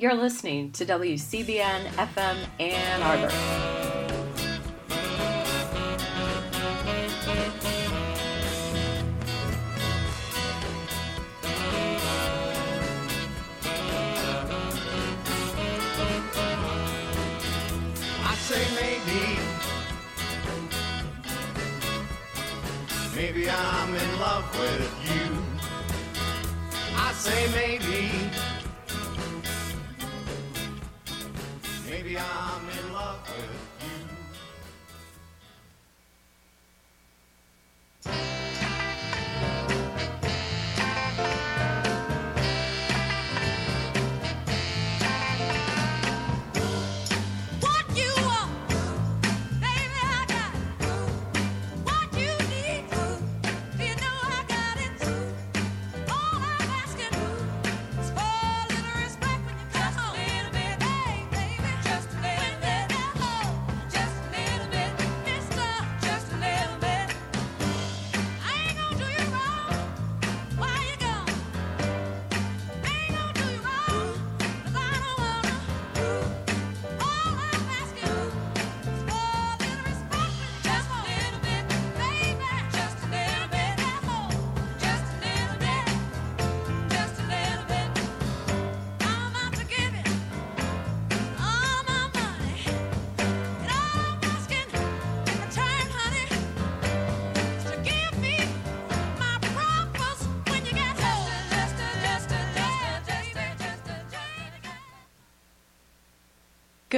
You're listening to WCBN FM Ann Arbor.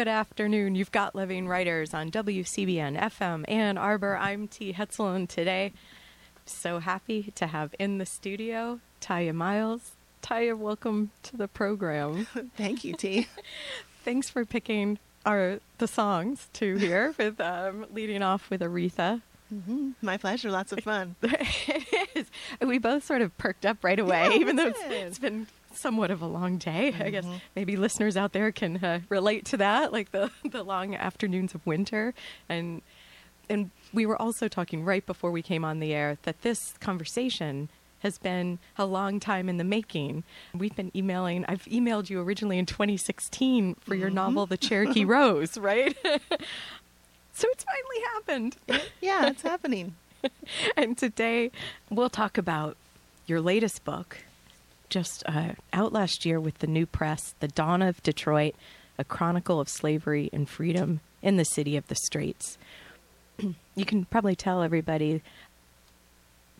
Good afternoon. You've got Living Writers on WCBN FM Ann Arbor. I'm T. Hetzel, and today, so happy to have in the studio Tiya Miles. Tiya, welcome to the program. Thank you, T. Thanks for picking our the songs to hear with um, leading off with Aretha. My pleasure. Lots of fun. it is. We both sort of perked up right away, Yeah, even though it's, it's been somewhat of a long day. I guess Mm-hmm. maybe listeners out there can uh, relate to that, like the the long afternoons of winter. And and we were also talking right before we came on the air that this conversation has been a long time in the making. We've been emailing. I've emailed you originally in 2016 for your novel, The Cherokee Rose, right? so it's finally happened. Yeah, it's happening. and today we'll talk about your latest book, just uh, out last year with the new press, The Dawn of Detroit, a chronicle of slavery and freedom in the city of the Straits. you can probably tell everybody,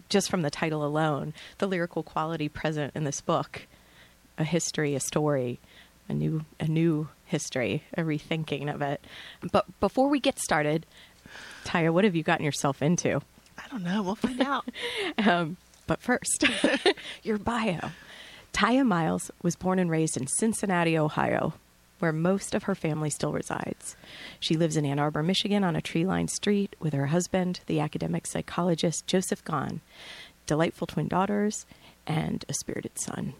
just from the title alone, the lyrical quality present in this book a history, a story, a new, a new history, a rethinking of it. But before we get started, Tiya, what have you gotten yourself into? I don't know. We'll find out. Um, but first, your bio. Tiya Miles was born and raised in Cincinnati, Ohio, where most of her family still resides. She lives in Ann Arbor, Michigan, on a tree lined street with her husband, the academic psychologist Joseph Gone, delightful twin daughters, and a spirited son.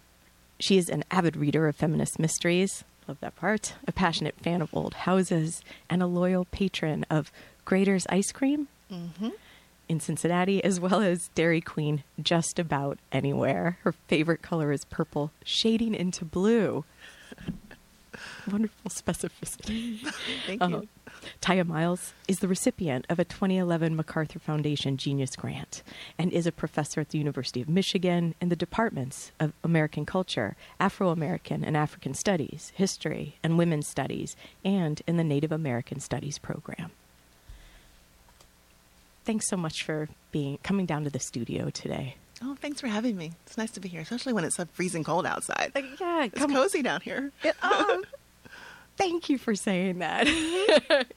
She is an avid reader of feminist mysteries, love that part, a passionate fan of old houses, and a loyal patron of Graeter's Ice Cream mm-hmm. In Cincinnati, as well as Dairy Queen just about anywhere. Her favorite color is purple, shading into blue. Wonderful specificity. Thank Uh, you. Tiya Miles is the recipient of a 2011 MacArthur Foundation Genius Grant and is a professor at the University of Michigan in the departments of American Culture, Afro American and African Studies, History, and Women's Studies, and in the Native American Studies program. Thanks so much for being coming down to the studio today. Oh, thanks for having me. It's nice to be here, especially when it's so freezing cold outside. yeah, It's cozy down here. Oh, thank you for saying that.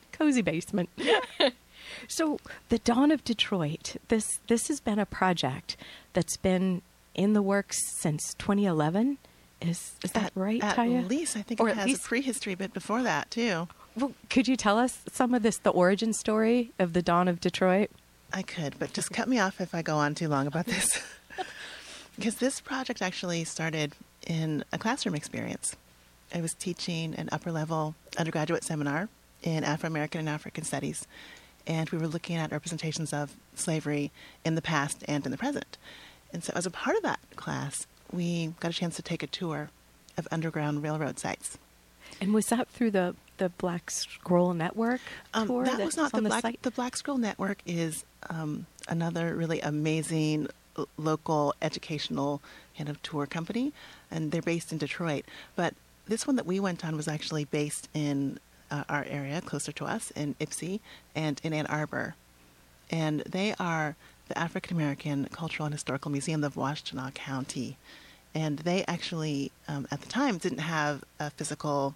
Cozy basement. so, the dawn of Detroit. This this has been a project that's been in the works since 2011. Is is that at, right, At Tiya? least I think Or it at has least- a prehistory bit before that too. Well, could you tell us some of this, the origin story of the dawn of Detroit? I could, but just cut me off if I go on too long about this. because this project actually started in a classroom experience. I was teaching an upper level undergraduate seminar in Afro American and African Studies, and we were looking at representations of slavery in the past and in the present. And so, as a part of that class, we got a chance to take a tour of Underground Railroad sites And was that through the the Black Scroll Network Um, tour? that was not the Black. site? The Black Scroll Network is um, another really amazing local educational kind of tour company, and they're based in Detroit. But this one that we went on was actually based in uh, our area, closer to us, in Ypsi and in Ann Arbor, and they are the African American Cultural and Historical Museum of Washtenaw County, and they actually um, at the time didn't have a physical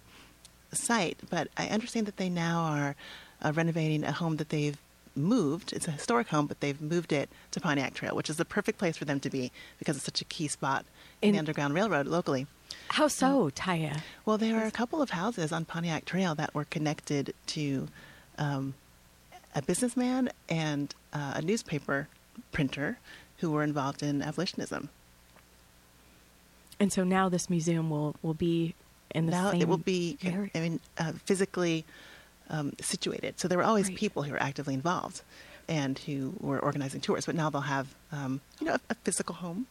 site, but I understand that they now are uh, renovating a home that they've moved. It's a historic home, but they've moved it to Pontiac Trail, which is the perfect place for them to be because it's such a key spot in, In- the Underground Railroad locally. How so, Tiya? Well, there are a couple of houses on Pontiac Trail that were connected to um, a businessman and uh, a newspaper printer who were involved in abolitionism. And so now this museum will will be in the now same it will be area. I mean uh, physically um, situated. So there were always Great. people who were actively involved and who were organizing tours, but now they'll have um, you know a, a physical home.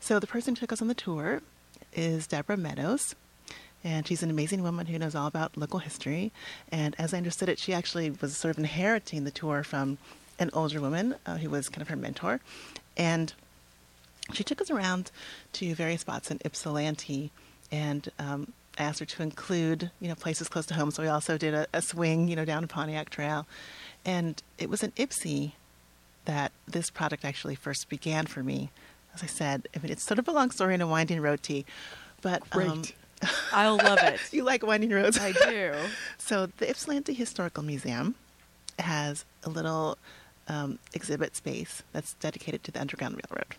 So the person who took us on the tour is Deborah Meadows. And she's an amazing woman who knows all about local history. And as I understood it, she actually was sort of inheriting the tour from an older woman uh, who was kind of her mentor. And she took us around to various spots in Ypsilanti, and um, I asked her to include, you know, places close to home. So we also did a, a swing, you know, down Pontiac Trail, and it was in Ypsi that this project actually first began for me. As I said, I mean, it's sort of a long story and a winding road, T, but um, I'll love it. you like winding roads. I do. So the Ypsilanti Historical Museum has a little um, exhibit space that's dedicated to the Underground Railroad.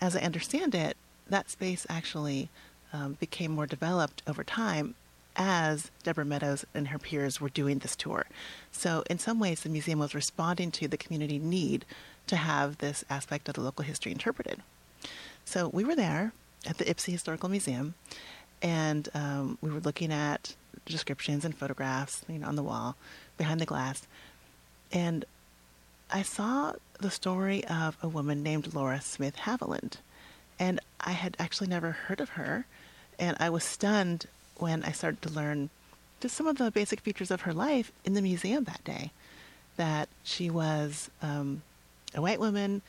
As I understand it, that space actually um, became more developed over time as Deborah Meadows and her peers were doing this tour. So in some ways, the museum was responding to the community need to have this aspect of the local history interpreted. So we were there at the Ypsi Historical Museum, and um, we were looking at descriptions and photographs, you know, on the wall behind the glass, and I saw the story of a woman named Laura Smith Haviland, and I had actually never heard of her, and I was stunned when I started to learn just some of the basic features of her life in the museum that day. That she was um, a white woman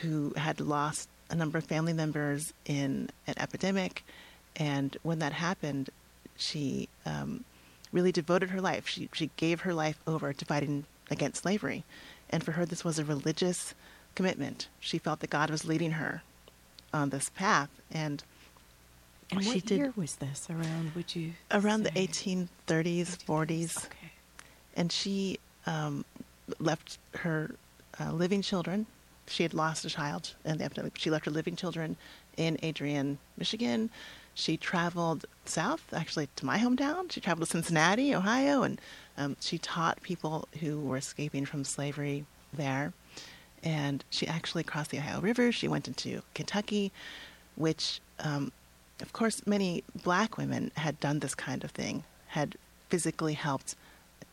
who had lost a number of family members in an epidemic, and when that happened, she um, really devoted her life. She she gave her life over to fighting against slavery, and for her, this was a religious commitment. She felt that God was leading her on this path, and And she what did year was this around? Would you around the say? 1830s, 40s, Okay. and she um, left her uh, living children. She had lost a child in the epidemic. She left her living children in Adrian, Michigan. She traveled south, actually to my hometown. She traveled to Cincinnati, Ohio, and um, she taught people who were escaping from slavery there. And she actually crossed the Ohio River. She went into Kentucky, which, um, of course, many black women had done this kind of thing, had physically helped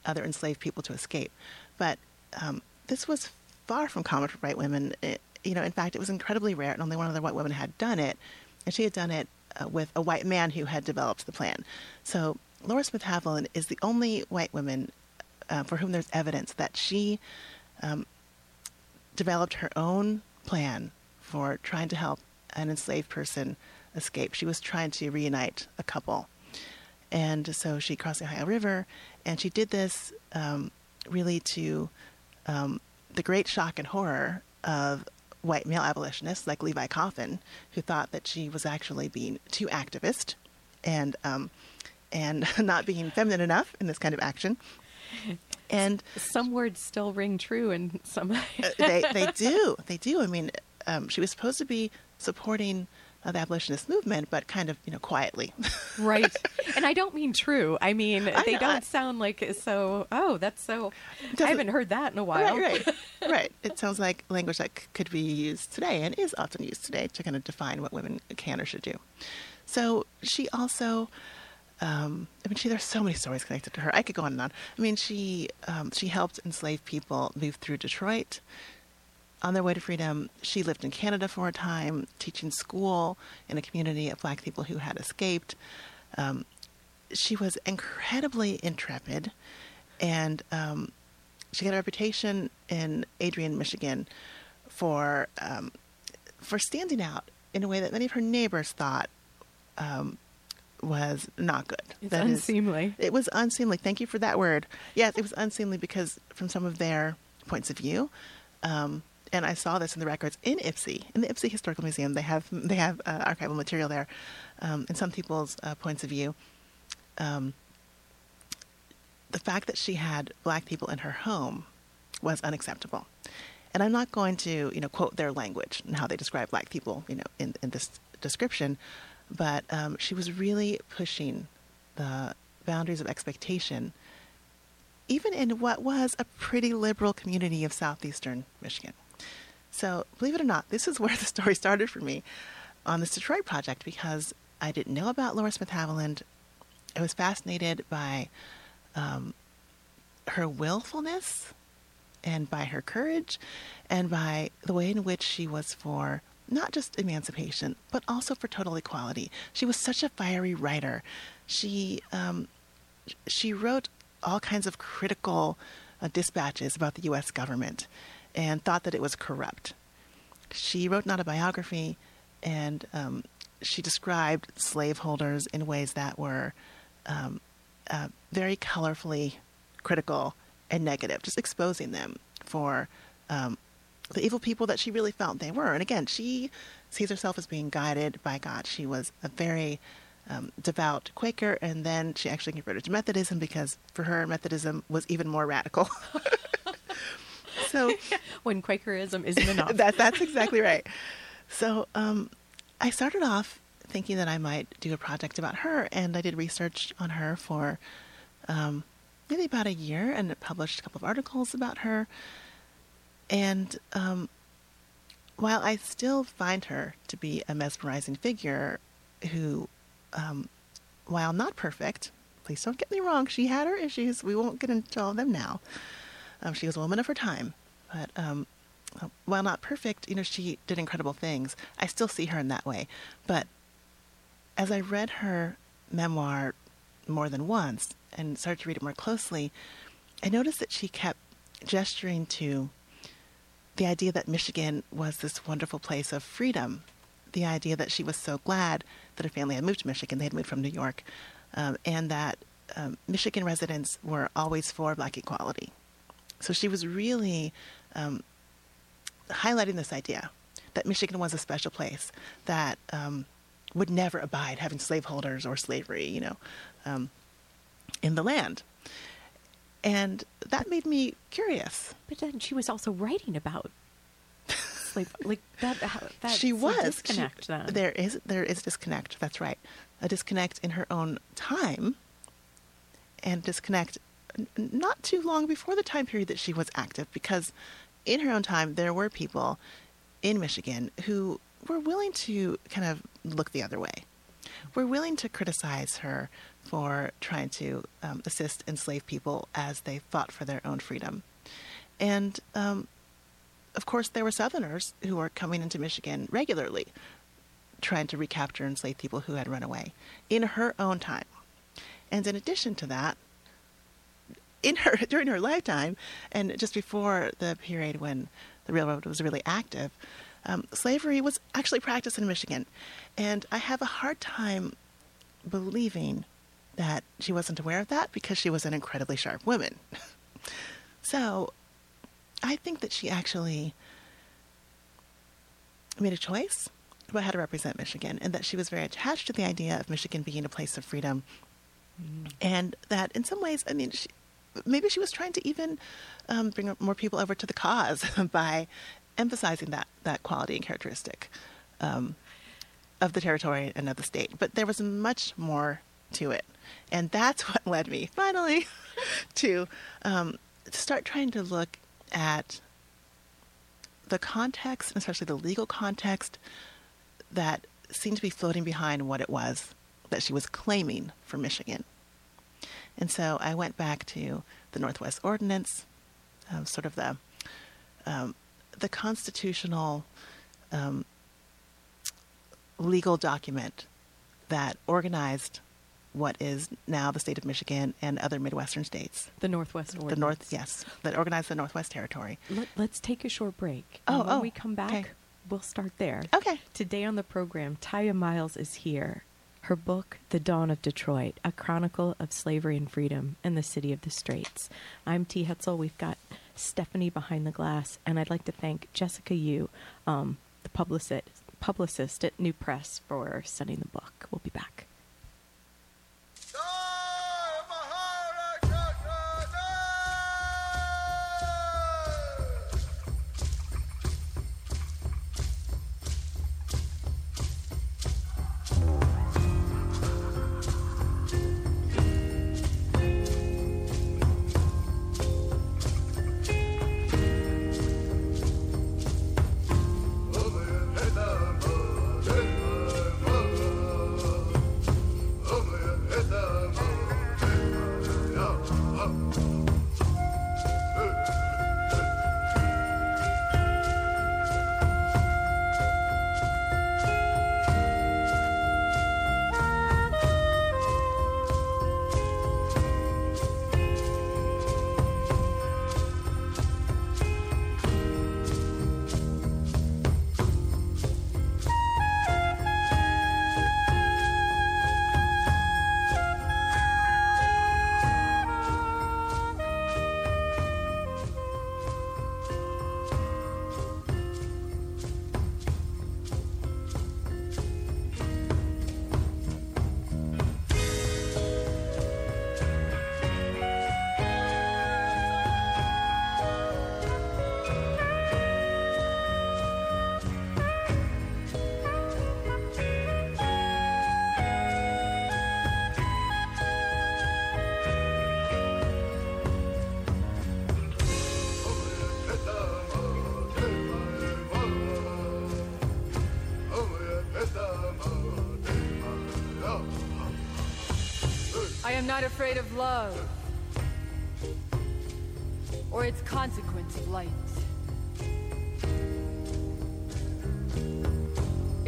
other enslaved people to escape. But um, this was far from common for white women. It, you know, in fact, it was incredibly rare, and only one other white woman had done it, and she had done it uh, with a white man who had developed the plan. So Laura Smith Haviland is the only white woman uh, for whom there's evidence that she um, developed her own plan for trying to help an enslaved person escape. She was trying to reunite a couple. And so she crossed the Ohio River, and she did this um, really to um, the great shock and horror of white male abolitionists like Levi Coffin, who thought that she was actually being too activist and um, and not being feminine enough in this kind of action. And Some words still ring true, and some. uh, they they do they do. I mean, um, she was supposed to be supporting uh, the abolitionist movement, but kind of you know quietly. right. And I don't mean true. I mean I they know, don't I- sound like so. Oh, that's so. I haven't heard that in a while. Right, right, right. It sounds like language that c- could be used today and is often used today to kind of define what women can or should do. So she also, um, I mean, she there's so many stories connected to her. I could go on and on. I mean, she um, she helped enslaved people move through Detroit. On their way to freedom, she lived in Canada for a time, teaching school in a community of black people who had escaped. Um, she was incredibly intrepid, and um, she got a reputation in Adrian, Michigan, for um, for standing out in a way that many of her neighbors thought um, was not good. It's That is- unseemly. it was unseemly. Thank you for that word. Yes, it was unseemly because from some of their points of view, um, and I saw this in the records in Ypsi, in the Ypsi Historical Museum. They have they have uh, archival material there, um, some people's uh, points of view. Um, the fact that she had black people in her home was unacceptable. And I'm not going to, you know, quote their language and how they describe black people, you know, in, in this description, but um, she was really pushing the boundaries of expectation, even in what was a pretty liberal community of southeastern Michigan. So, believe it or not, this is where the story started for me on this Detroit project because I didn't know about Laura Smith Haviland. I was fascinated by um, her willfulness and by her courage and by the way in which she was for not just emancipation, but also for total equality. She was such a fiery writer. She um, she wrote all kinds of critical uh, dispatches about the U.S. government and thought that it was corrupt. She wrote an autobiography and um, she described slaveholders in ways that were um, uh, very colorfully critical and negative, just exposing them for um, the evil people that she really felt they were. And again, she sees herself as being guided by God. She was a very um, devout Quaker, and then she actually converted to Methodism because for her, Methodism was even more radical. so When Quakerism isn't enough. that, that's exactly right. So um, I started off thinking that I might do a project about her, and I did research on her for um, maybe about a year and published a couple of articles about her. And um, while I still find her to be a mesmerizing figure who, um, while not perfect, please don't get me wrong, she had her issues. We won't get into all of them now. Um, she was a woman of her time, but um, uh, while not perfect, you know, she did incredible things. I still see her in that way. But as I read her memoir more than once and started to read it more closely, I noticed that she kept gesturing to the idea that Michigan was this wonderful place of freedom, the idea that she was so glad that her family had moved to Michigan, they had moved from New York, um, and that um, Michigan residents were always for black equality. So she was really um, highlighting this idea that Michigan was a special place that um, would never abide having slaveholders or slavery, you know, um, in the land. And that made me curious. But then she was also writing about slave, like that. How, that's she a was She- then. There is there is disconnect. That's right, a disconnect in her own time, and disconnect not too long before the time period that she was active, because in her own time there were people in Michigan who were willing to kind of look the other way, were willing to criticize her for trying to um, assist enslaved people as they fought for their own freedom, and um, of course, there were Southerners who were coming into Michigan regularly, trying to recapture enslaved people who had run away in her own time. And in addition to that, in her during her lifetime, and just before the period when the railroad was really active, um, slavery was actually practiced in Michigan. And I have a hard time believing that she wasn't aware of that because she was an incredibly sharp woman. so I think that she actually made a choice about how to represent Michigan and that she was very attached to the idea of Michigan being a place of freedom. And that in some ways, I mean, she, maybe she was trying to even um, bring more people over to the cause by emphasizing that, that quality and characteristic um, of the territory and of the state. But there was much more to it. And that's what led me finally to, um, to start trying to look at the context, especially the legal context, that seemed to be floating behind what it was that she was claiming for Michigan. And so I went back to the Northwest Ordinance, um, sort of the um, the constitutional um, legal document that organized what is now the state of Michigan and other Midwestern states. The Northwest Ordinance. The North, yes, that organized the Northwest Territory. Let, let's take a short break. Oh, and when oh, we come back, okay. we'll start there. Okay. Today on the program, Tiya Miles is here. Her book, The Dawn of Detroit, a chronicle of slavery and freedom in the city of the Straits. I'm T. Hetzel. We've got Stephanie behind the glass, and I'd like to thank Jessica Yu, um, the publicist, publicist at New Press, for sending the book. We'll be back.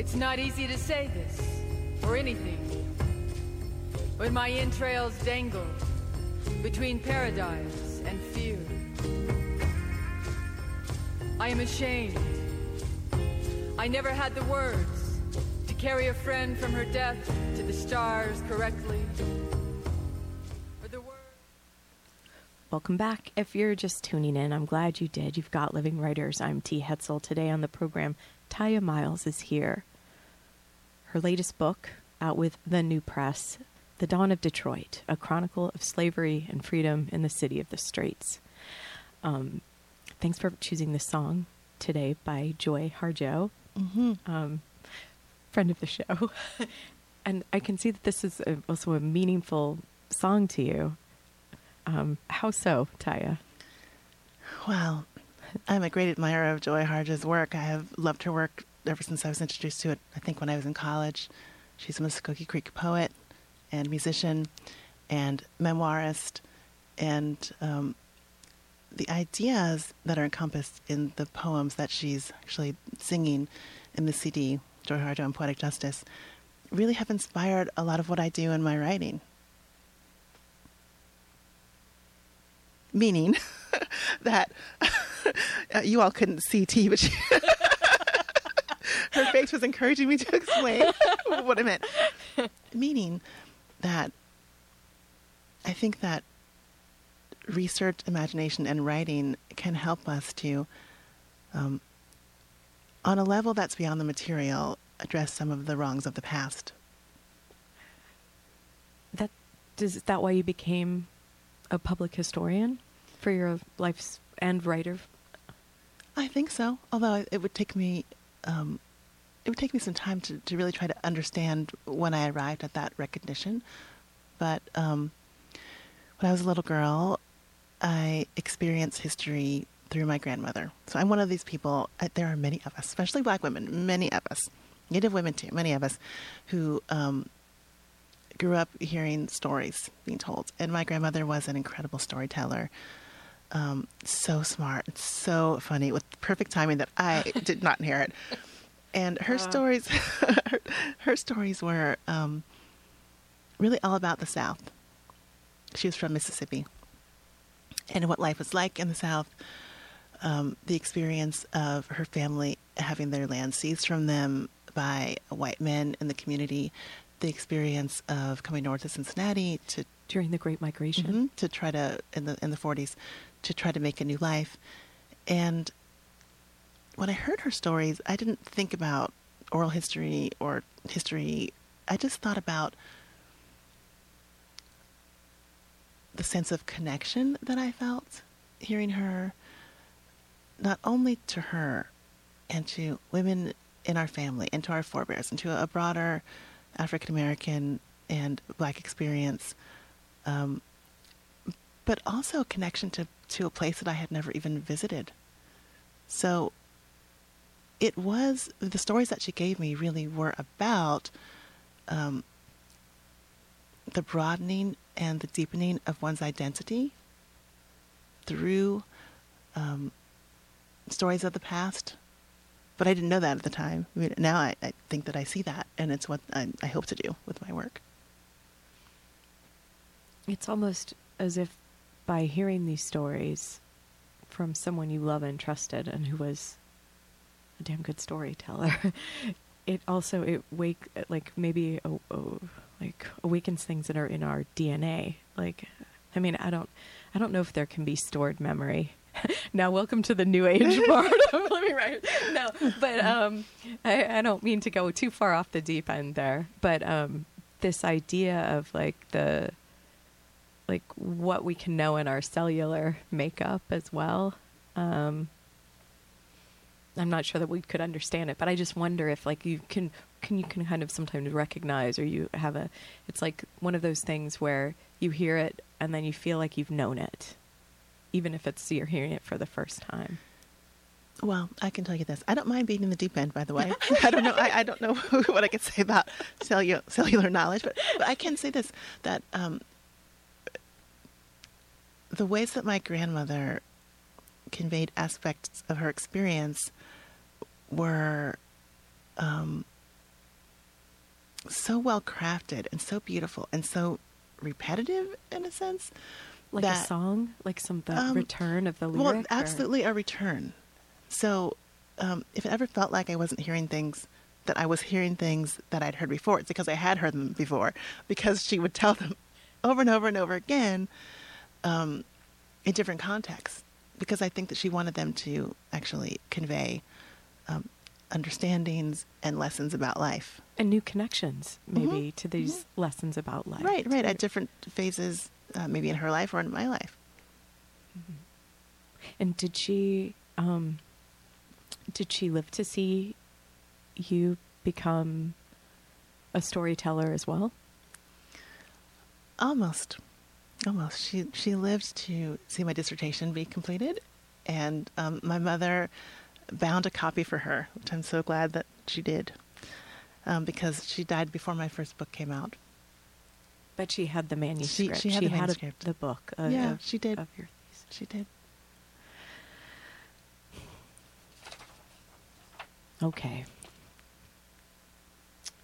It's not easy to say this or anything when my entrails dangle between paradise and fear. I am ashamed. I never had the words to carry a friend from her death to the stars correctly. Welcome back. If you're just tuning in, I'm glad you did. You've got Living Writers. I'm T. Hetzel. Today on the program, Tiya Miles is here. Her latest book, out with the New Press, The Dawn of Detroit, a chronicle of slavery and freedom in the city of the Straits. Um, thanks for choosing this song today by Joy Harjo, um, friend of the show. and I can see that this is a, also a meaningful song to you. Um, how so, Tiya? Well, I'm a great admirer of Joy Harjo's work. I have loved her work ever since I was introduced to it, I think when I was in college. She's a Muskogee Creek poet and musician and memoirist. And um, the ideas that are encompassed in the poems that she's actually singing in the CD, Joy Harjo and Poetic Justice, really have inspired a lot of what I do in my writing. Meaning that you all couldn't see T, but she, her face was encouraging me to explain what I meant. Meaning that I think that research, imagination, and writing can help us to, um, on a level that's beyond the material, address some of the wrongs of the past. That is that why you became a public historian for your life's and writer? I think so. Although it would take me, um, it would take me some time to, to really try to understand when I arrived at that recognition. But um, when I was a little girl, I experienced history through my grandmother. So I'm one of these people. Uh, there are many of us, especially Black women, many of us, Native women too, many of us, who um, grew up hearing stories being told. And my grandmother was an incredible storyteller. Um, so smart, so funny, with perfect timing that I did not inherit. And her stories, her, her stories were um, really all about the South. She was from Mississippi, and what life was like in the South. Um, the experience of her family having their land seized from them by white men in the community, the experience of coming north to Cincinnati to During the Great Migration. Mhm, to try to in the in the 40s to try to make a new life and when i heard her stories i didn't think about oral history or history i just thought about the sense of connection that i felt hearing her not only to her and to women in our family and to our forebears and to a broader african american and black experience um, but also a connection to, to a place that I had never even visited. So it was the stories that she gave me really were about um, the broadening and the deepening of one's identity through um, stories of the past. But I didn't know that at the time. I mean, now I, I think that I see that, and it's what I, I hope to do with my work. It's almost as if by hearing these stories from someone you love and trusted and who was a damn good storyteller, it also it wake like maybe a, a- like awakens things that are in our DNA. Like, I mean, I don't, I don't know if there can be stored memory. now, welcome to the new age part. of Let me write. No, but um, I, I don't mean to go too far off the deep end there. But um, this idea of like the like what we can know in our cellular makeup as well. Um, I'm not sure that we could understand it, but I just wonder if like you can can you can kind of sometimes recognize or you have a it's like one of those things where you hear it and then you feel like you've known it, even if it's you're hearing it for the first time. Well, I can tell you this. I don't mind being in the deep end, by the way. I don't know. I, I don't know what I could say about cellular, cellular knowledge, but, but I can say this: that um, the ways that my grandmother conveyed aspects of her experience were um, so well crafted and so beautiful and so repetitive in a sense. Like a song, like some the Um, return of the lyric. well, or- absolutely a return. So, um, if it ever felt like I wasn't hearing things, that I was hearing things that I'd heard before, it's because I had heard them before. Because she would tell them over and over and over again um, in different contexts. Because I think that she wanted them to actually convey um, understandings and lessons about life. and new connections maybe to these lessons about life. Mm-hmm. Right, right, at different phases, uh, maybe in her life or in my life. And did she um did she live to see you become a storyteller as well? Almost, almost. She she lived to see my dissertation be completed, and um, my mother bound a copy for her, which I'm so glad that she did, um, because she died before my first book came out. But she had the manuscript. she she had the a- manuscript. the book. Of, Yeah, of- she did. Of your thesis. She did. Okay.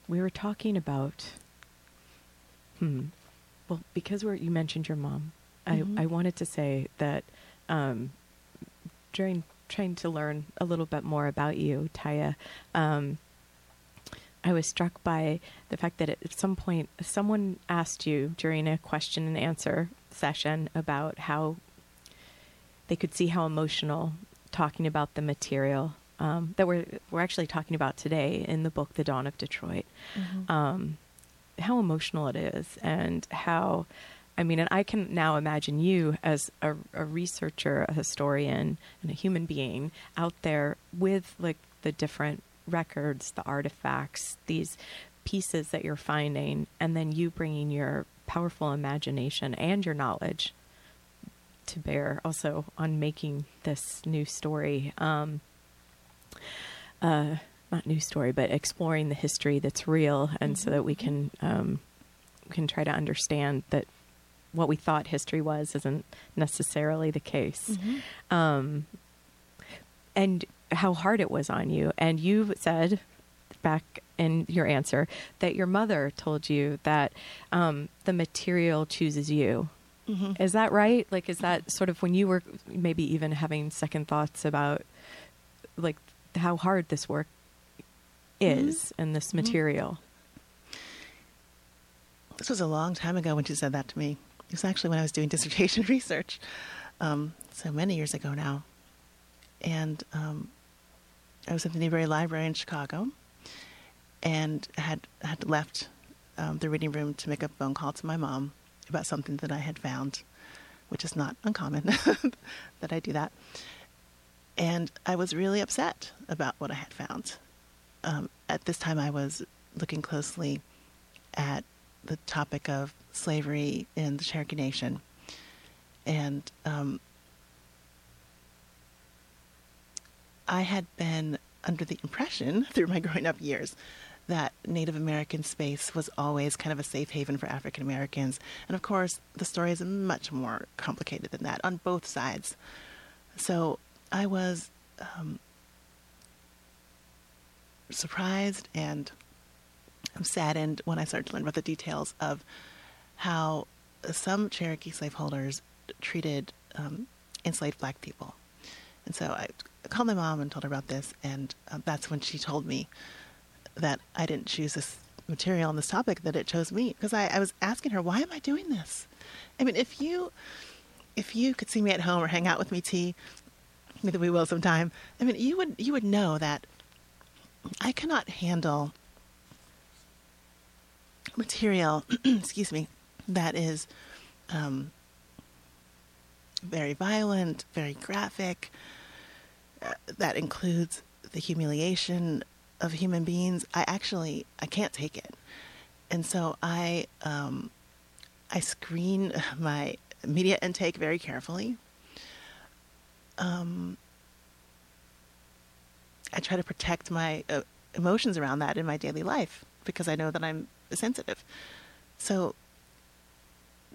We were talking about. Hmm. Well, because we're you mentioned your mom, Mhm. I I wanted to say that um, during trying to learn a little bit more about you, Tiya, um, I was struck by the fact that at some point someone asked you during a question and answer session about how they could see how emotional talking about the material um, that we're we're actually talking about today in the book The Dawn of Detroit. Um, how emotional it is, and how I mean, and I can now imagine you as a, a researcher, a historian, and a human being out there with like the different records, the artifacts, these pieces that you're finding, and then you bringing your powerful imagination and your knowledge to bear also on making this new story. Um, uh, not new story, but exploring the history that's real, and so that we can um, can try to understand that what we thought history was isn't necessarily the case. Um, and how hard it was on you. And you said back in your answer that your mother told you that um, the material chooses you. Is that right? Like, is that sort of when you were maybe even having second thoughts about like how hard this work is and this material? This was a long time ago when she said that to me. It was actually when I was doing dissertation research, um, so many years ago now. And um, I was at the Newberry Library in Chicago, and had had left um, the reading room to make a phone call to my mom about something that I had found, which is not uncommon that I do that. And I was really upset about what I had found. Um, at this time, I was looking closely at the topic of slavery in the Cherokee Nation. And um, I had been under the impression through my growing up years that Native American space was always kind of a safe haven for African Americans. And of course, the story is much more complicated than that on both sides. So I was um, surprised and saddened when I started to learn about the details of how some Cherokee slaveholders treated um, enslaved black people. And so I called my mom and told her about this, and uh, that's when she told me that I didn't choose this material on this topic, that it chose me. Because I, I was asking her, why am I doing this? I mean, if you if you could see me at home or hang out with me, T, maybe we will sometime. I mean, you would you would know that I cannot handle material, excuse me, that is um, very violent, very graphic, uh, that includes the humiliation of human beings. I actually I can't take it, and so I um, I screen my media intake very carefully. Um, I try to protect my uh, emotions around that in my daily life because I know that I'm sensitive. So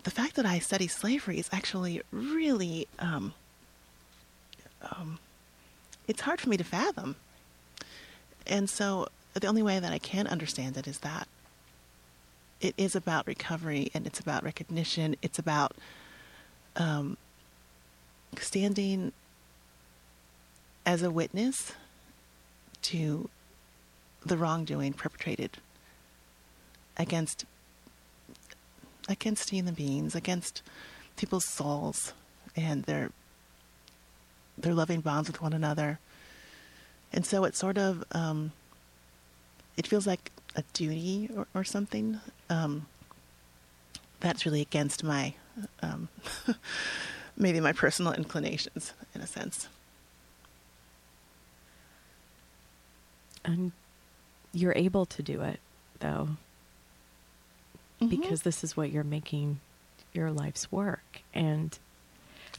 the fact that I study slavery is actually really um, um, it's hard for me to fathom. And so the only way that I can understand it is that it is about recovery and it's about recognition. It's about um, standing as a witness to the wrongdoing perpetrated against against human beings, against people's souls and their their loving bonds with one another. And so it's sort of um, it feels like a duty or, or something. Um, that's really against my um, maybe my personal inclinations in a sense. And you're able to do it, though, because this is what you're making your life's work. And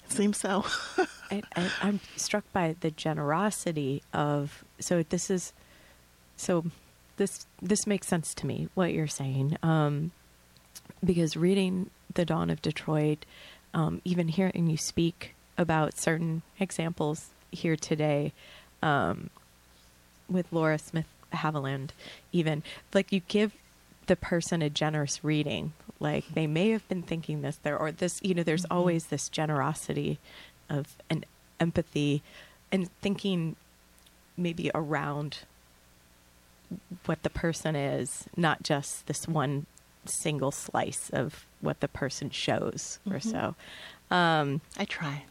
It seems so. I, I, I'm struck by the generosity of. So this is, so this this makes sense to me what you're saying, um, because reading the Dawn of Detroit, um, even hearing you speak about certain examples here today, um, with Laura Smith Haviland, even like you give the person a generous reading. Like they may have been thinking this there or this, you know, there's always this generosity of an empathy and thinking maybe around what the person is, not just this one single slice of what the person shows or so. Um, I try.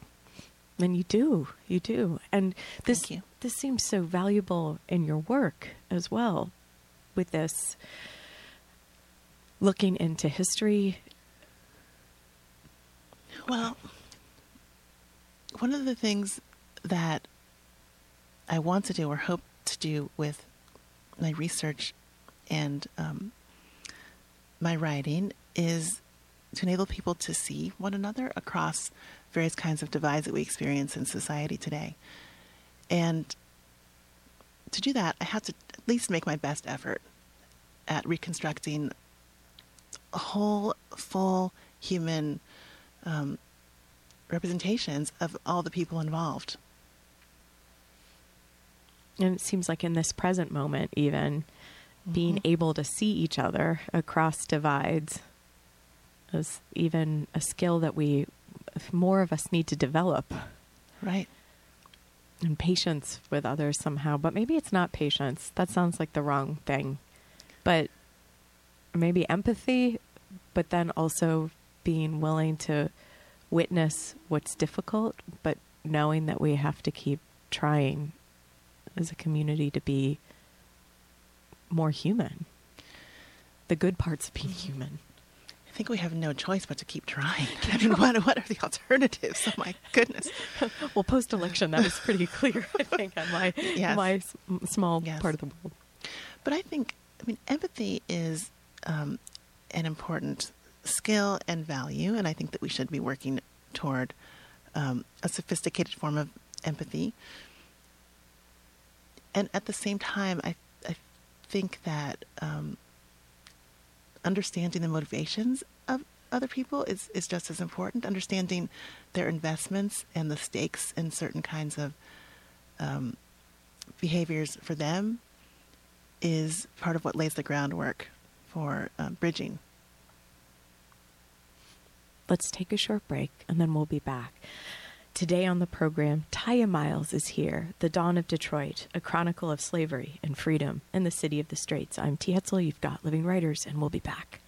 And you do, you do. And this this seems so valuable in your work as well with this looking into history. Well, one of the things that I want to do or hope to do with my research and um, my writing is to enable people to see one another across various kinds of divides that we experience in society today. And to do that, I have to at least make my best effort at reconstructing whole, full human um, representations of all the people involved. And it seems like in this present moment, even being able to see each other across divides is even a skill that we more of us need to develop Right. and patience with others somehow but maybe it's not patience. That sounds like the wrong thing. But maybe empathy but then also being willing to witness what's difficult but knowing that we have to keep trying as a community to be more human. The good parts of being mm-hmm. human. I think we have no choice but to keep trying. I mean, what, what are the alternatives? Oh, my goodness. well post election that was pretty clear i think on my Yes. my s- small Yes. part of the world But I think, I mean, empathy is um, an important skill and value, and I think that we should be working toward um, a sophisticated form of empathy. And at the same time, I, I think that um, understanding the motivations of other people is, is just as important. Understanding their investments and the stakes in certain kinds of um, behaviors for them is part of what lays the groundwork for um, bridging. Let's take a short break and then we'll be back. Today on the program, Tiya Miles is here, The Dawn of Detroit, a chronicle of slavery and freedom in the city of the Straits. I'm T. Hetzel, you've got Living Writers, and we'll be back.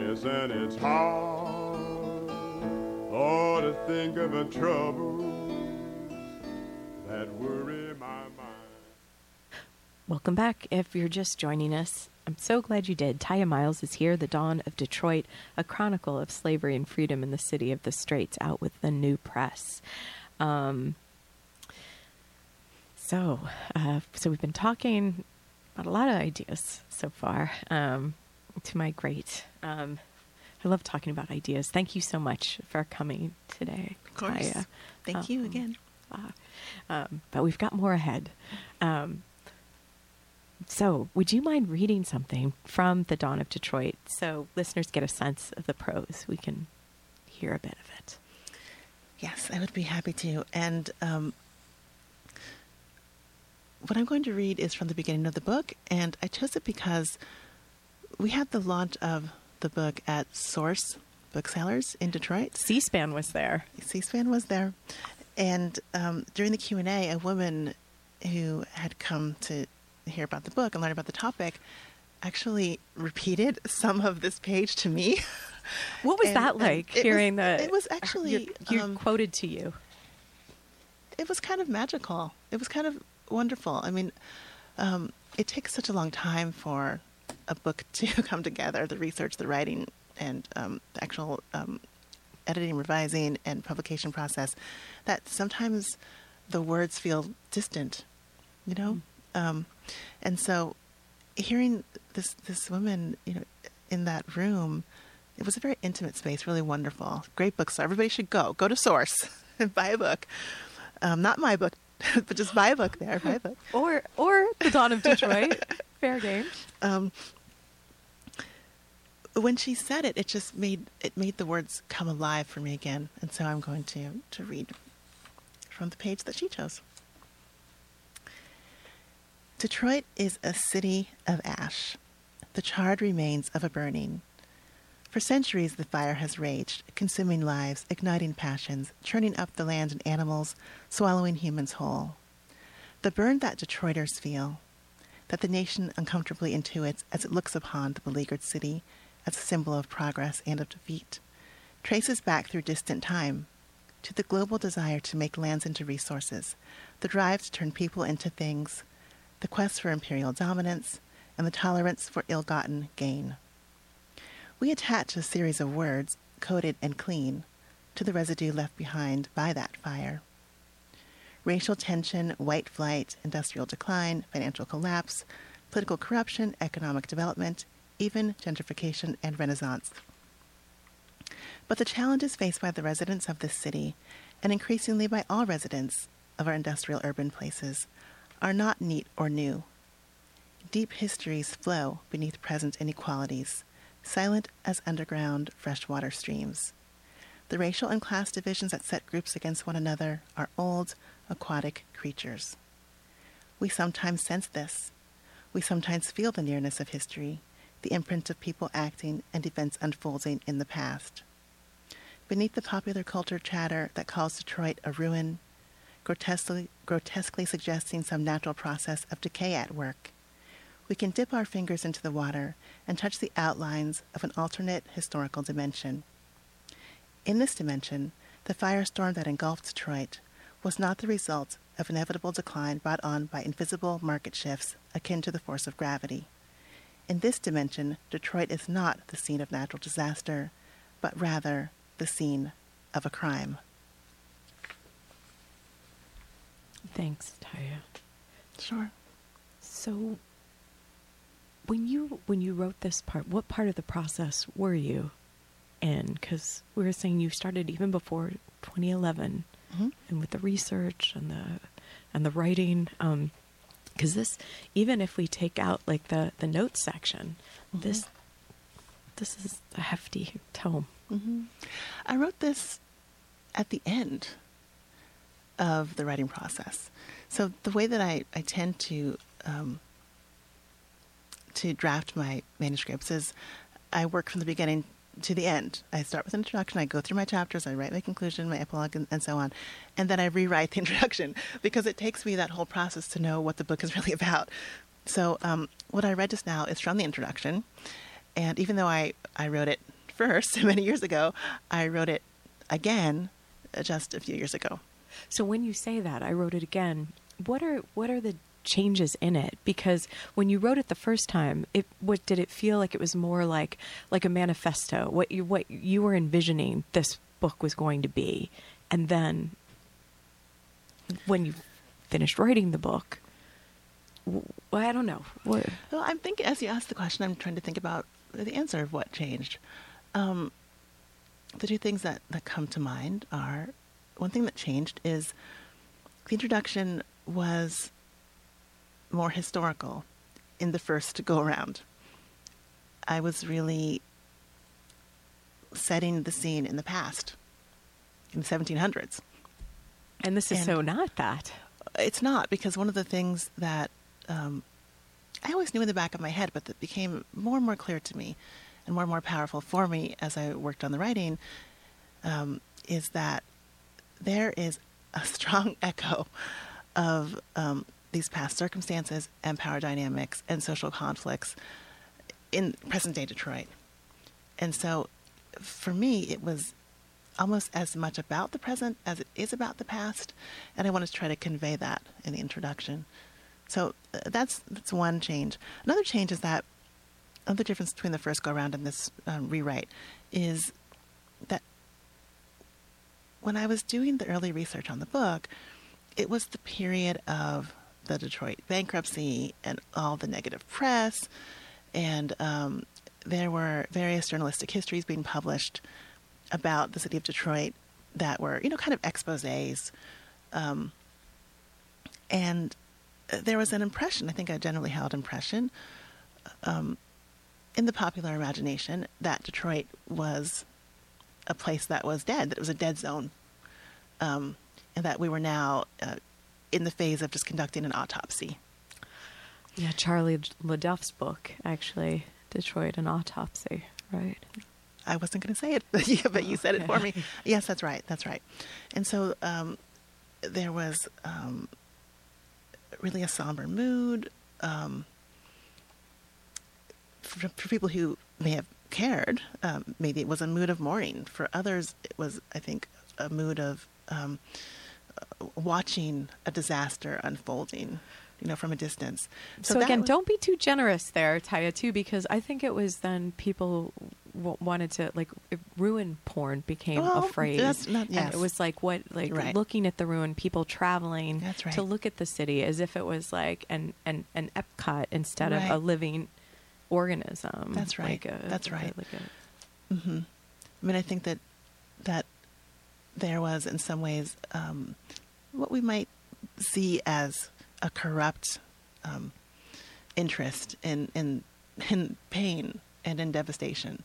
Yes, and it's hard, all to think of the troubles that worry my mind. Welcome back. If you're just joining us, I'm so glad you did. Tiya Miles is here, The Dawn of Detroit, a chronicle of slavery and freedom in the city of the Straits, out with the new press. Um, so, uh, so we've been talking about a lot of ideas so far. Um, to my great, um, I love talking about ideas. Thank you so much for coming today. Of course. Tiya. Thank you Um, again. Um, but we've got more ahead. Um, so, would you mind reading something from The Dawn of Detroit so listeners get a sense of the prose? We can hear a bit of it. Yes, I would be happy to. And um, what I'm going to read is from the beginning of the book, and I chose it because we had the launch of the book at Source Booksellers in Detroit. C SPAN was there. C-SPAN was there, and um, during the Q and A, a woman who had come to hear about the book and learn about the topic actually repeated some of this page to me. What was And- that like, hearing was, the. It was actually you're um, quoted to you. it was kind of magical. It was kind of wonderful. I mean, um, it takes such a long time for a book to come together the research, the writing, and um, the actual um, editing, revising, and publication process that sometimes the words feel distant, you know? Um, and so hearing this, this woman, you know, in that room, it was a very intimate space, really wonderful. Great bookstore. Everybody should go. Go to Source and buy a book. Um, not my book, but just buy a book there. Buy a book. Or, or The Dawn of Detroit. Fair game. Um, when she said it, it just made it made the words come alive for me again, and so I'm going to to read from the page that she chose. Detroit is a city of ash, the charred remains of a burning. For centuries, the fire has raged, consuming lives, igniting passions, churning up the land and animals, swallowing humans whole. The burn that Detroiters feel, that the nation uncomfortably intuits as it looks upon the beleaguered city as a symbol of progress and of defeat, traces back through distant time to the global desire to make lands into resources, the drive to turn people into things, the quest for imperial dominance, and the tolerance for ill gotten gain. We attach a series of words, coded and clean, to the residue left behind by that fire. Racial tension, white flight, industrial decline, financial collapse, political corruption, economic development, even gentrification and renaissance. But the challenges faced by the residents of this city, and increasingly by all residents of our industrial urban places, are not neat or new. Deep histories flow beneath present inequalities, silent as underground freshwater streams. The racial and class divisions that set groups against one another are old, aquatic creatures. We sometimes sense this. We sometimes feel the nearness of history, the imprint of people acting and events unfolding in the past. Beneath the popular culture chatter that calls Detroit a ruin, grotesquely, grotesquely suggesting some natural process of decay at work, we can dip our fingers into the water and touch the outlines of an alternate historical dimension. In this dimension, the firestorm that engulfed Detroit was not the result of inevitable decline brought on by invisible market shifts akin to the force of gravity. In this dimension, Detroit is not the scene of natural disaster, but rather the scene of a crime. Thanks, Tiya. Sure. So when you when you wrote this part, what part of the process were you in? Because we were saying you started even before 2011, Mhm. and with the research and the and the writing. Um, because this, even if we take out like the the notes section, this this is a hefty tome. hmm I wrote this at the end of the writing process. So the way that I, I tend to um, to draft my manuscripts is I work from the beginning to the end. I start with an introduction, I go through my chapters, I write my conclusion, my epilogue, and, and so on. And then I rewrite the introduction because it takes me that whole process to know what the book is really about. So um, what I read just now is from the introduction. And even though I, I wrote it first many years ago, I wrote it again uh, just a few years ago. So when you say that, I wrote it again. What are what are the changes in it? Because when you wrote it the first time, it what did it feel like? It was more like like a manifesto. What you what you were envisioning this book was going to be, and then when you finished writing the book, well, I don't know. What, Well, I'm thinking, as you asked the question, I'm trying to think about the answer of what changed. Um, the two things that, that come to mind are one thing that changed is the introduction was more historical in the first go around. I was really setting the scene in the past, in the 1700s. and this is And- so not that. It's not because one of the things that um, I always knew in the back of my head, but that became more and more clear to me and more and more powerful for me as I worked on the writing um, is that there is a strong echo of um, these past circumstances and power dynamics and social conflicts in present day Detroit. And so for me, it was almost as much about the present as it is about the past, and I wanted to try to convey that in the introduction. So uh, that's that's one change. Another change is that another difference between the first go around and this um, rewrite is that when I was doing the early research on the book, it was the period of the Detroit bankruptcy and all the negative press, and um, there were various journalistic histories being published about the city of Detroit that were, you know, kind of exposés. Um, and uh, there was an impression, I think a generally held impression, um, in the popular imagination that Detroit was a place that was dead, that it was a dead zone, um, and that we were now uh, in the phase of just conducting an autopsy. Yeah, Charlie LeDuff's book, actually, Detroit, an autopsy, right? I wasn't going to say it, but, yeah, but you said it for me. Yes, that's right. That's right. And so um, there was um, really a somber mood. Um, for, for people who may have cared, um, maybe it was a mood of mourning. For others, it was, I think, a mood of um, watching a disaster unfolding, you know, from a distance. So, that again, was- don't be too generous there, Tiya, too, because I think it was then people w- wanted to like ruin porn became Well, a phrase. that's not- And it was like what like Right. looking at the ruin, people traveling right. to look at the city as if it was like an an, an Epcot instead of a living organism. That's right. Like a- That's right. like a- hmm I mean, I think that that there was, in some ways, um, what we might see as a corrupt um, interest in, in in pain and in devastation.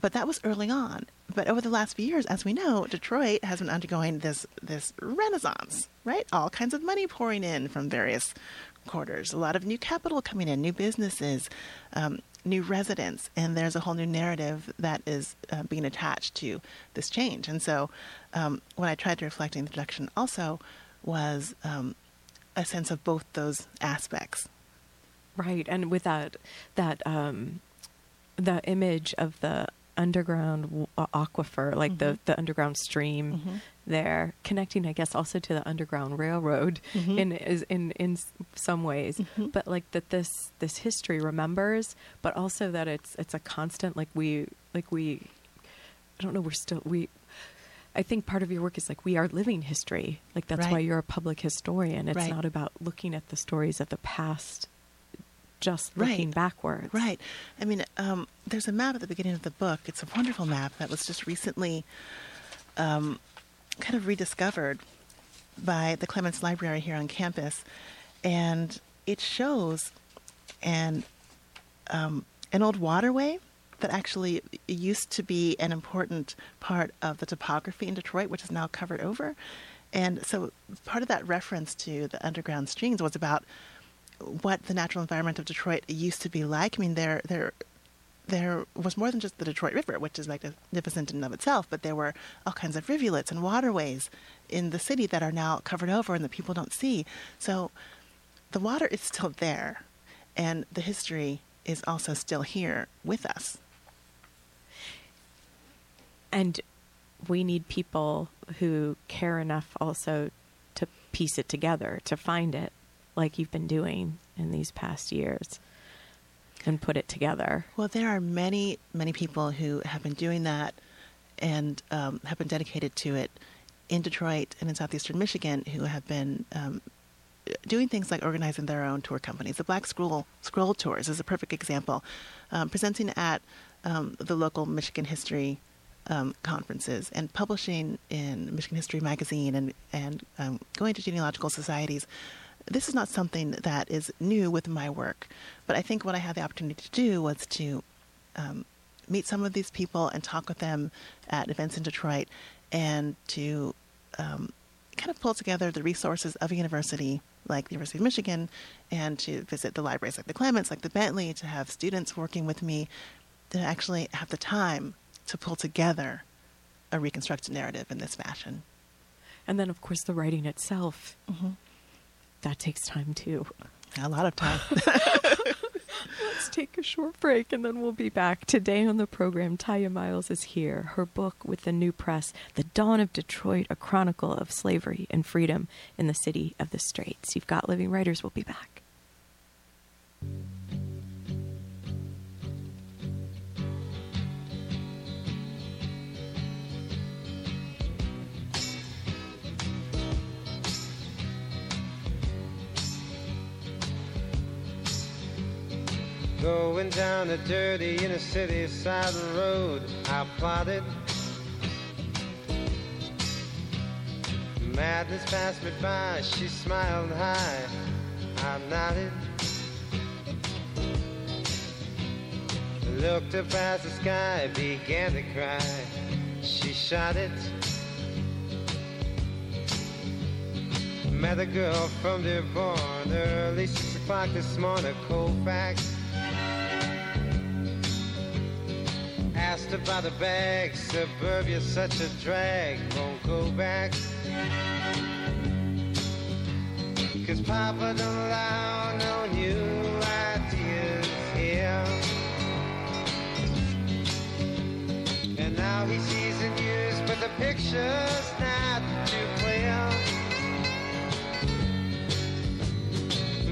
But that was early on. But over the last few years, as we know, Detroit has been undergoing this this renaissance, right? All kinds of money pouring in from various quarters, a lot of new capital coming in, new businesses, um, new residents, and there's a whole new narrative that is uh, being attached to this change. And so, um, what I tried to reflect in the introduction also was um, a sense of both those aspects. Right, and with that that um, the image of the underground w- aquifer, like the mm-hmm. the underground stream mm-hmm. there, connecting, I guess, also to the underground railroad mm-hmm. in is in in some ways, but like that this this history remembers, but also that it's it's a constant, like we like we, I don't know, we're still we. I think part of your work is like we are living history. Like that's why you're a public historian. It's Right. not about looking at the stories of the past just Right. looking backwards. Right. I mean, um, there's a map at the beginning of the book. It's a wonderful map that was just recently um, kind of rediscovered by the Clements Library here on campus, and it shows an um, an old waterway that actually used to be an important part of the topography in Detroit, which is now covered over. And so part of that reference to the underground streams was about what the natural environment of Detroit used to be like. I mean, there there there was more than just the Detroit River, which is magnificent in and of itself, but there were all kinds of rivulets and waterways in the city that are now covered over and that people don't see. So the water is still there, and the history is also still here with us. And we need people who care enough also to piece it together, to find it, like you've been doing in these past years, and put it together. Well, there are many, many people who have been doing that and um, have been dedicated to it in Detroit and in southeastern Michigan who have been um, doing things like organizing their own tour companies. The Black Scroll, Scroll Tours is a perfect example, um, presenting at um, the local Michigan history um, conferences and publishing in Michigan History Magazine and, and um, going to genealogical societies. This is not something that is new with my work, but I think what I had the opportunity to do was to um, meet some of these people and talk with them at events in Detroit and to um, kind of pull together the resources of a university like the University of Michigan and to visit the libraries like the Clements, like the Bentley, to have students working with me to actually have the time to pull together a reconstructed narrative in this fashion. And then, of course, the writing itself. Mm-hmm. That takes time too. A lot of time. Let's take a short break and then we'll be back. Today on the program, Tiya Miles is here. Her book with the new press, The Dawn of Detroit, a chronicle of slavery and freedom in the city of the Straits. You've got Living Writers. We'll be back. Going down a dirty inner city side of the road, I plotted. Madness passed me by, she smiled high, I nodded. Looked up as the sky began to cry. She shot it. Met a girl from Dearborn early six o'clock this morning, Colfax. Asked about the bag, suburbia's such a drag, won't go back. Cause Papa don't allow no new ideas here. And now he sees the news, but the picture's not too clear.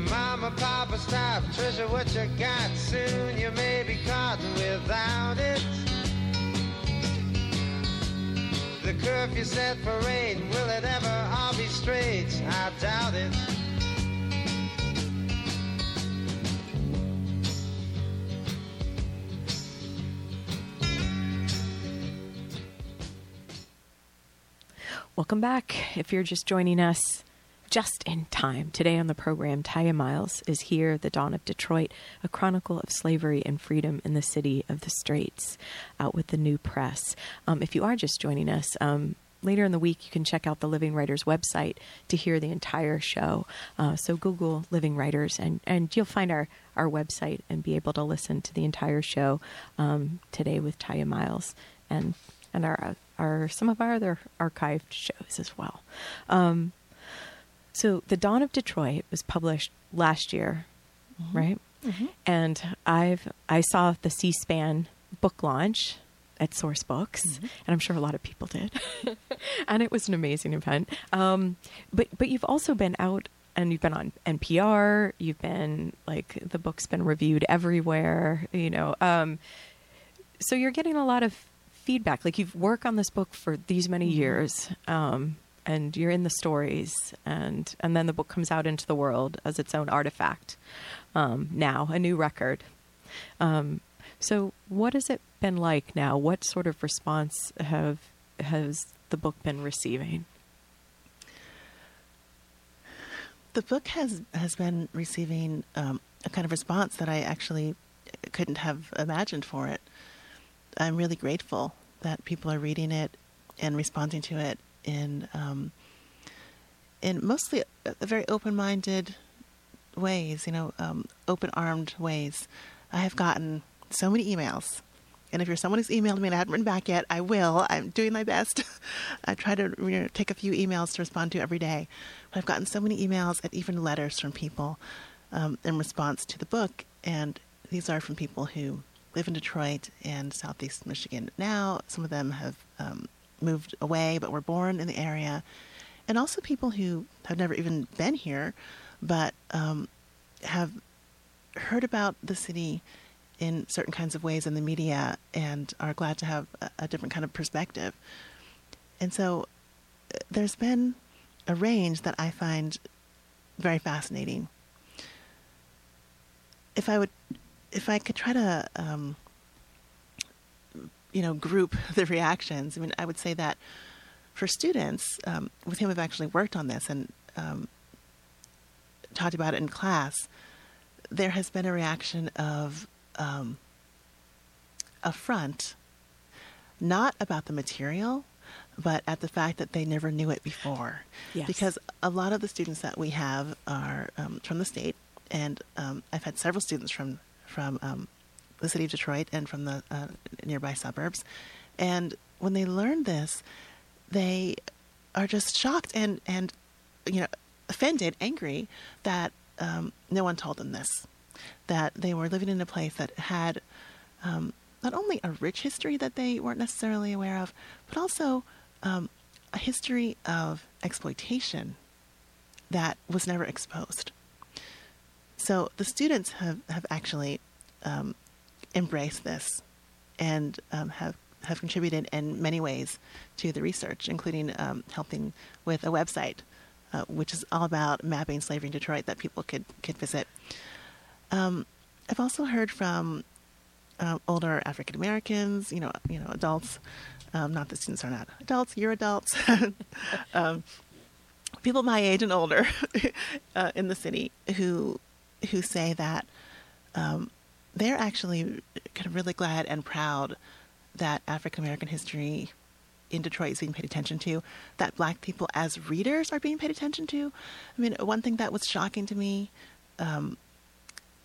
Mama, Papa, stop, treasure what you got. Soon you may be caught without it. The curfew set for rain, will it ever all be straight? I doubt it. Welcome back. If you're just joining us, just in time. Today on the program, Tiya Miles is here, The Dawn of Detroit, a chronicle of slavery and freedom in the city of the Straits, out with the new press. Um, if you are just joining us, um, later in the week, you can check out the Living Writers website to hear the entire show. Uh, so Google Living Writers, and, and you'll find our, our website and be able to listen to the entire show um, today with Tiya Miles and and our our some of our other archived shows as well. Um, so, The Dawn of Detroit was published last year, right? And I've I saw the C-SPAN book launch at Source Books, and I'm sure a lot of people did. and it was an amazing event. Um, but but you've also been out and you've been on NPR. You've been like the book's been reviewed everywhere. You know, um, so you're getting a lot of feedback. Like you've worked on this book for these many years, um, and you're in the stories, and and then the book comes out into the world as its own artifact. Um, now, a new record. Um, so, what has it been like now? What sort of response have has the book been receiving? The book has has been receiving um, a kind of response that I actually couldn't have imagined for it. I'm really grateful that people are reading it and responding to it in um, in mostly very open-minded ways. You know, um, open-armed ways. I have gotten so many emails. And if you're someone who's emailed me and I haven't written back yet, I will. I'm doing my best. I try to you know, take a few emails to respond to every day. But I've gotten so many emails and even letters from people um, in response to the book. And these are from people who live in Detroit and Southeast Michigan now. Some of them have um, moved away but were born in the area. And also people who have never even been here but um, have heard about the city in certain kinds of ways in the media and are glad to have a, a different kind of perspective. And so uh, there's been a range that I find very fascinating. If I would, if I could try to, um, you know, group the reactions, I mean, I would say that for students um, with whom I've actually worked on this and um, talked about it in class, there has been a reaction of um, affront, not about the material, but at the fact that they never knew it before. Yes. Because a lot of the students that we have are um, from the state, and um, I've had several students from from um, the city of Detroit and from the uh, nearby suburbs, and when they learn this, they are just shocked and and you know offended, angry that um, no one told them this, that they were living in a place that had um, not only a rich history that they weren't necessarily aware of, but also um, a history of exploitation that was never exposed. So the students have, have actually um, embraced this and um, have have contributed in many ways to the research, including um, helping with a website, uh, which is all about mapping slavery in Detroit that people could could visit. Um, I've also heard from uh, older African Americans, you know, you know, adults. Um, not that students are not adults; you're adults. um, people my age and older uh, in the city who who say that um, they're actually kind of really glad and proud that African American history in Detroit is being paid attention to, that black people as readers are being paid attention to. I mean, one thing that was shocking to me um,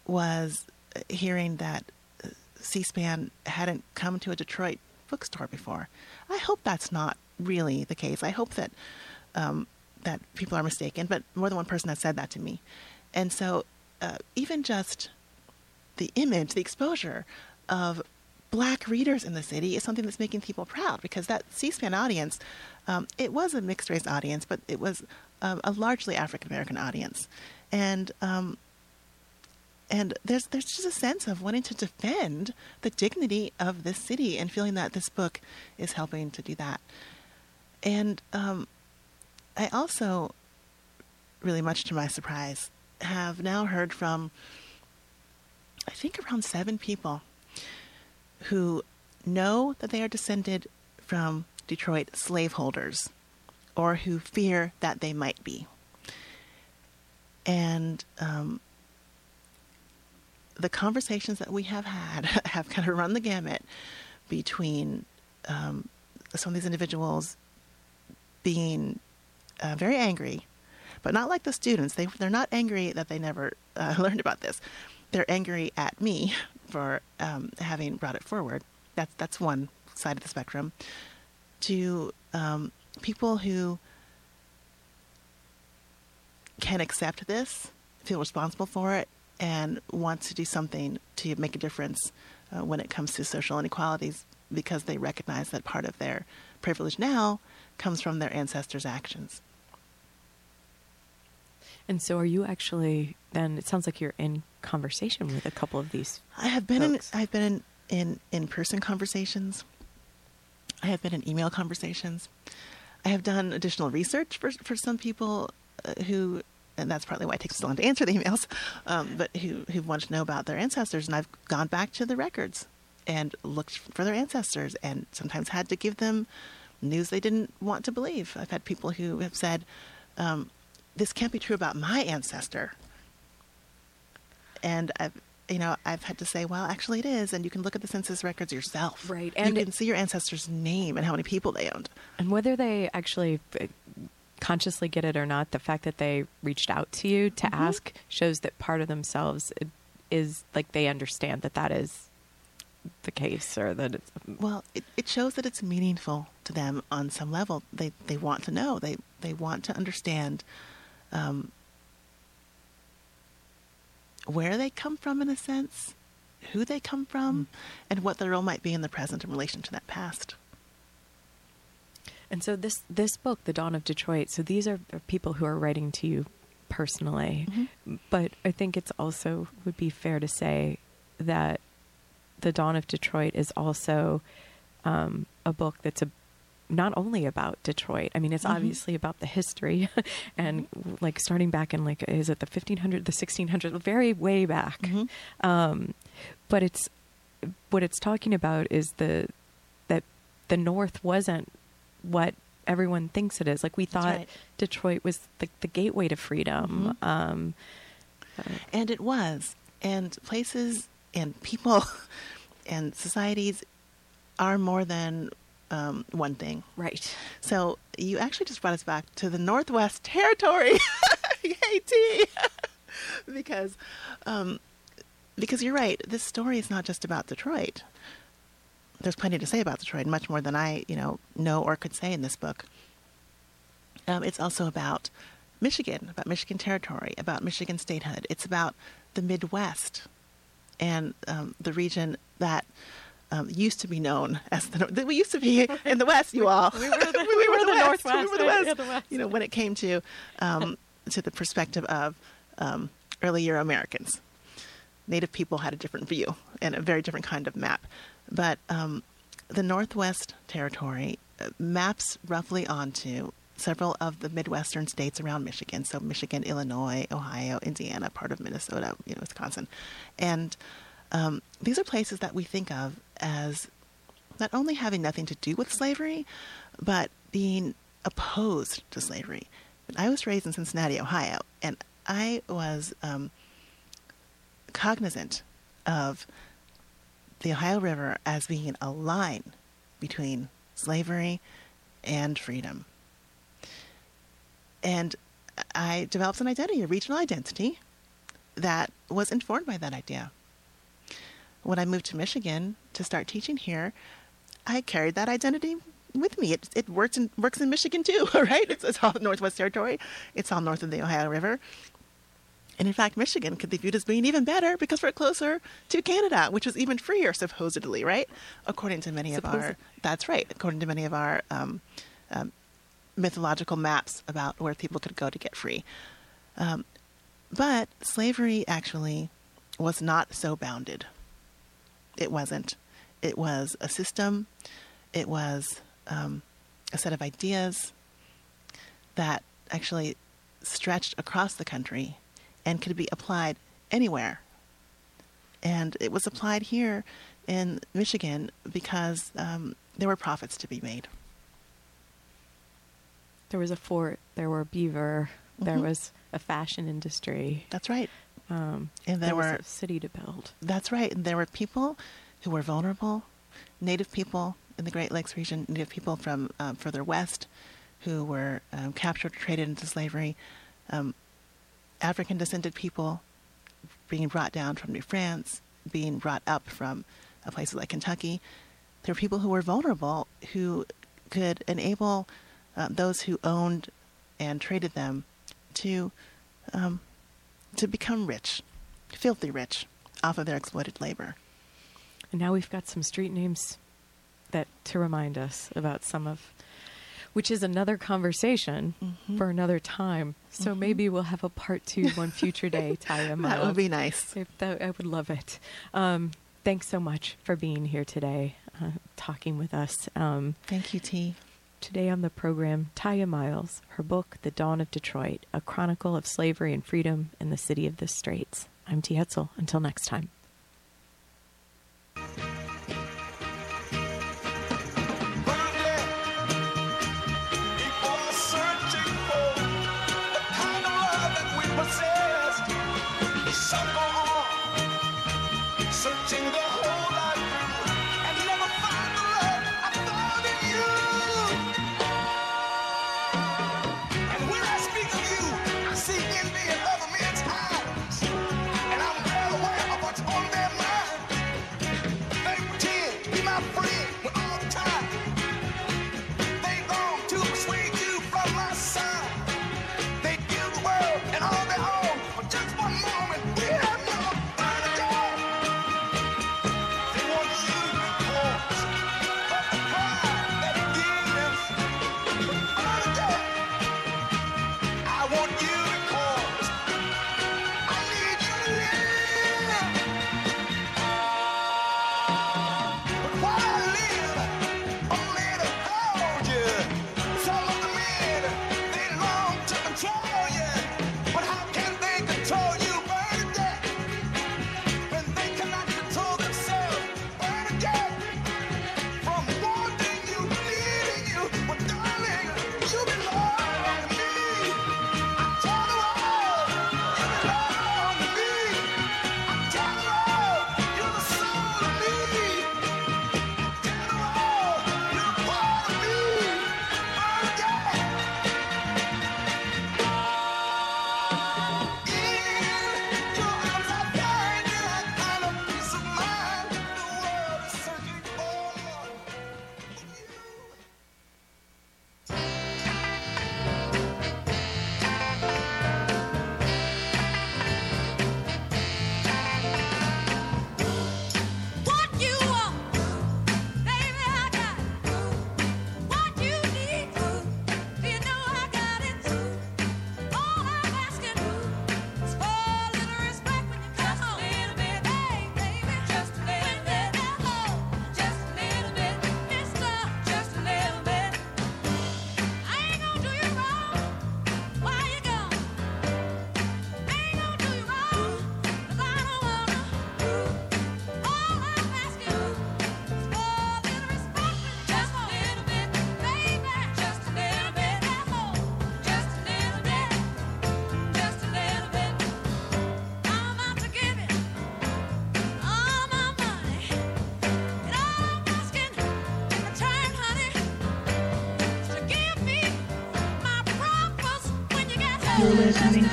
was hearing that uh, C-SPAN hadn't come to a Detroit bookstore before. I hope that's not really the case. I hope that um, that people are mistaken, but more than one person has said that to me. And so, uh, even just the image, the exposure of black readers in the city is something that's making people proud because that C-SPAN audience, um, it was a mixed race audience, but it was um, a largely African American audience, and um, and there's there's just a sense of wanting to defend the dignity of this city and feeling that this book is helping to do that. And um, I also, really much to my surprise, have now heard from I think around seven people who know that they are descended from Detroit slaveholders or who fear that they might be. And um, the conversations that we have had have kind of run the gamut between um, some of these individuals being uh, very angry, but not like the students. They, they're not angry that they never uh, learned about this. They're angry at me for um, having brought it forward. That's, that's one side of the spectrum. To um, people who can accept this, feel responsible for it, and want to do something to make a difference uh, when it comes to social inequalities because they recognize that part of their privilege now comes from their ancestors' actions. And so, are you actually then? It sounds like you're in conversation with a couple of these. I have been in. I've been in, in in person conversations. I have been in email conversations. I have done additional research for for some people uh, who, and that's partly why it takes so long to answer the emails, um, but who who want to know about their ancestors. And I've gone back to the records and looked for their ancestors, and sometimes had to give them news they didn't want to believe. I've had people who have said, um, "This can't be true about my ancestor," and I've you know I've had to say, well, actually it is, and you can look at the census records yourself. Right, and you can see your ancestors' name and how many people they owned. And whether they actually uh, consciously get it or not, the fact that they reached out to you to ask shows that part of themselves is like they understand that that is the case or that it's Well, it, it shows that it's meaningful to them on some level. They they want to know. They they want to understand um, where they come from, in a sense, who they come from, and what their role might be in the present in relation to that past. And so this this book, The Dawn of Detroit. So these are are people who are writing to you personally, but I think it's also would be fair to say that The Dawn of Detroit is also um, a book that's a not only about Detroit. I mean, it's obviously about the history and like starting back in like is it the 1500, the 1600, very way back. Um, but it's what it's talking about is the that the North wasn't what everyone thinks it is. Like we thought right. Detroit was the, the gateway to freedom. Um, And it was. And places and people and societies are more than um, one thing. right. So you actually just brought us back to the Northwest Territory, Yay, T. because um, because you're right. This story is not just about Detroit. There's plenty to say about Detroit, much more than I, you know, know or could say in this book. Um, it's also about Michigan, about Michigan territory, about Michigan statehood. It's about the Midwest and um, the region that um, used to be known as the we used to be in the West. You all, We were the- we were the, West. Northwest. We were the Yeah, West. the West. You know, when it came to um, to the perspective of um, early Euro Americans, Native people had a different view and a very different kind of map. But um, the Northwest Territory uh, maps roughly onto several of the Midwestern states around Michigan. So Michigan, Illinois, Ohio, Indiana, part of Minnesota, you know, Wisconsin, and um, these are places that we think of as not only having nothing to do with slavery, but being opposed to slavery. I was raised in Cincinnati, Ohio, and I was um, cognizant of the Ohio River as being a line between slavery and freedom. And I developed an identity, a regional identity, that was informed by that idea. When I moved to Michigan to start teaching here, I carried that identity with me. It, it works in, works in Michigan too, right? It's, it's all Northwest Territory. It's all north of the Ohio River. And in fact, Michigan could be viewed as being even better because we're closer to Canada, which is even freer, supposedly, right? According to many of our, that's right, according to many of our um, um, mythological maps about where people could go to get free. Um, but slavery actually was not so bounded. It wasn't. It was a system, it was um, a set of ideas that actually stretched across the country and could be applied anywhere. And it was applied here in Michigan because um, there were profits to be made. There was a fort, there were beaver, there Mhm. was a fashion industry, That's right. Um, And there there was were a city to build. That's right. And there were people who were vulnerable, Native people in the Great Lakes region, Native people from um, further west who were um, captured, traded into slavery, um, African descended people being brought down from New France, being brought up from uh, places like Kentucky. There were people who were vulnerable who could enable uh, those who owned and traded them to um, to become rich, filthy rich, off of their exploited labor. And now we've got some street names that to remind us about some of which is another conversation Mhm. for another time. So Mhm. maybe we'll have a part two one future day, Tiya. That would be nice. That, I would love it. Um, thanks so much for being here today, uh, talking with us. Um, Thank you, T. today on the program, Tiya Miles, her book, The Dawn of Detroit, a chronicle of slavery and freedom in the city of the Straits. I'm T. Hetzel. Until next time.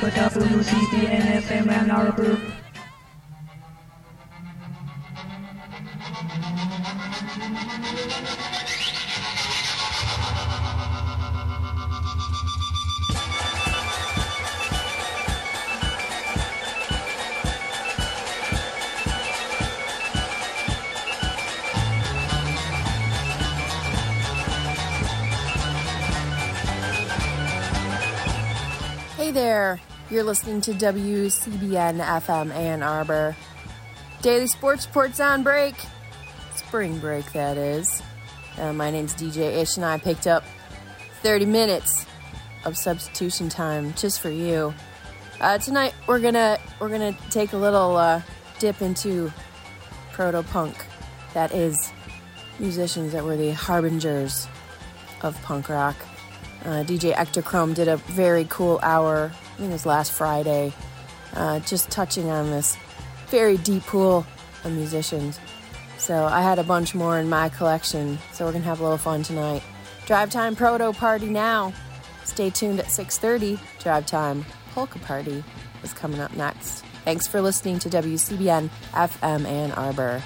To WCBN FM Ann Arbor. Hey you're listening to WCBN FM Ann Arbor. Daily Sports Report's on break. Spring break, that is. Uh, my name's DJ Ish, and I picked up 30 minutes of substitution time just for you. Uh, tonight we're gonna we're gonna take a little uh, dip into proto punk. That is musicians that were the harbingers of punk rock. Uh, DJ Ectochrome did a very cool hour, I think it was last Friday, uh, just touching on this very deep pool of musicians. So I had a bunch more in my collection, so we're gonna have a little fun tonight. Drive Time Proto Party now. Stay tuned at 6:30. Drive Time Polka Party is coming up next. Thanks for listening to WCBN FM Ann Arbor.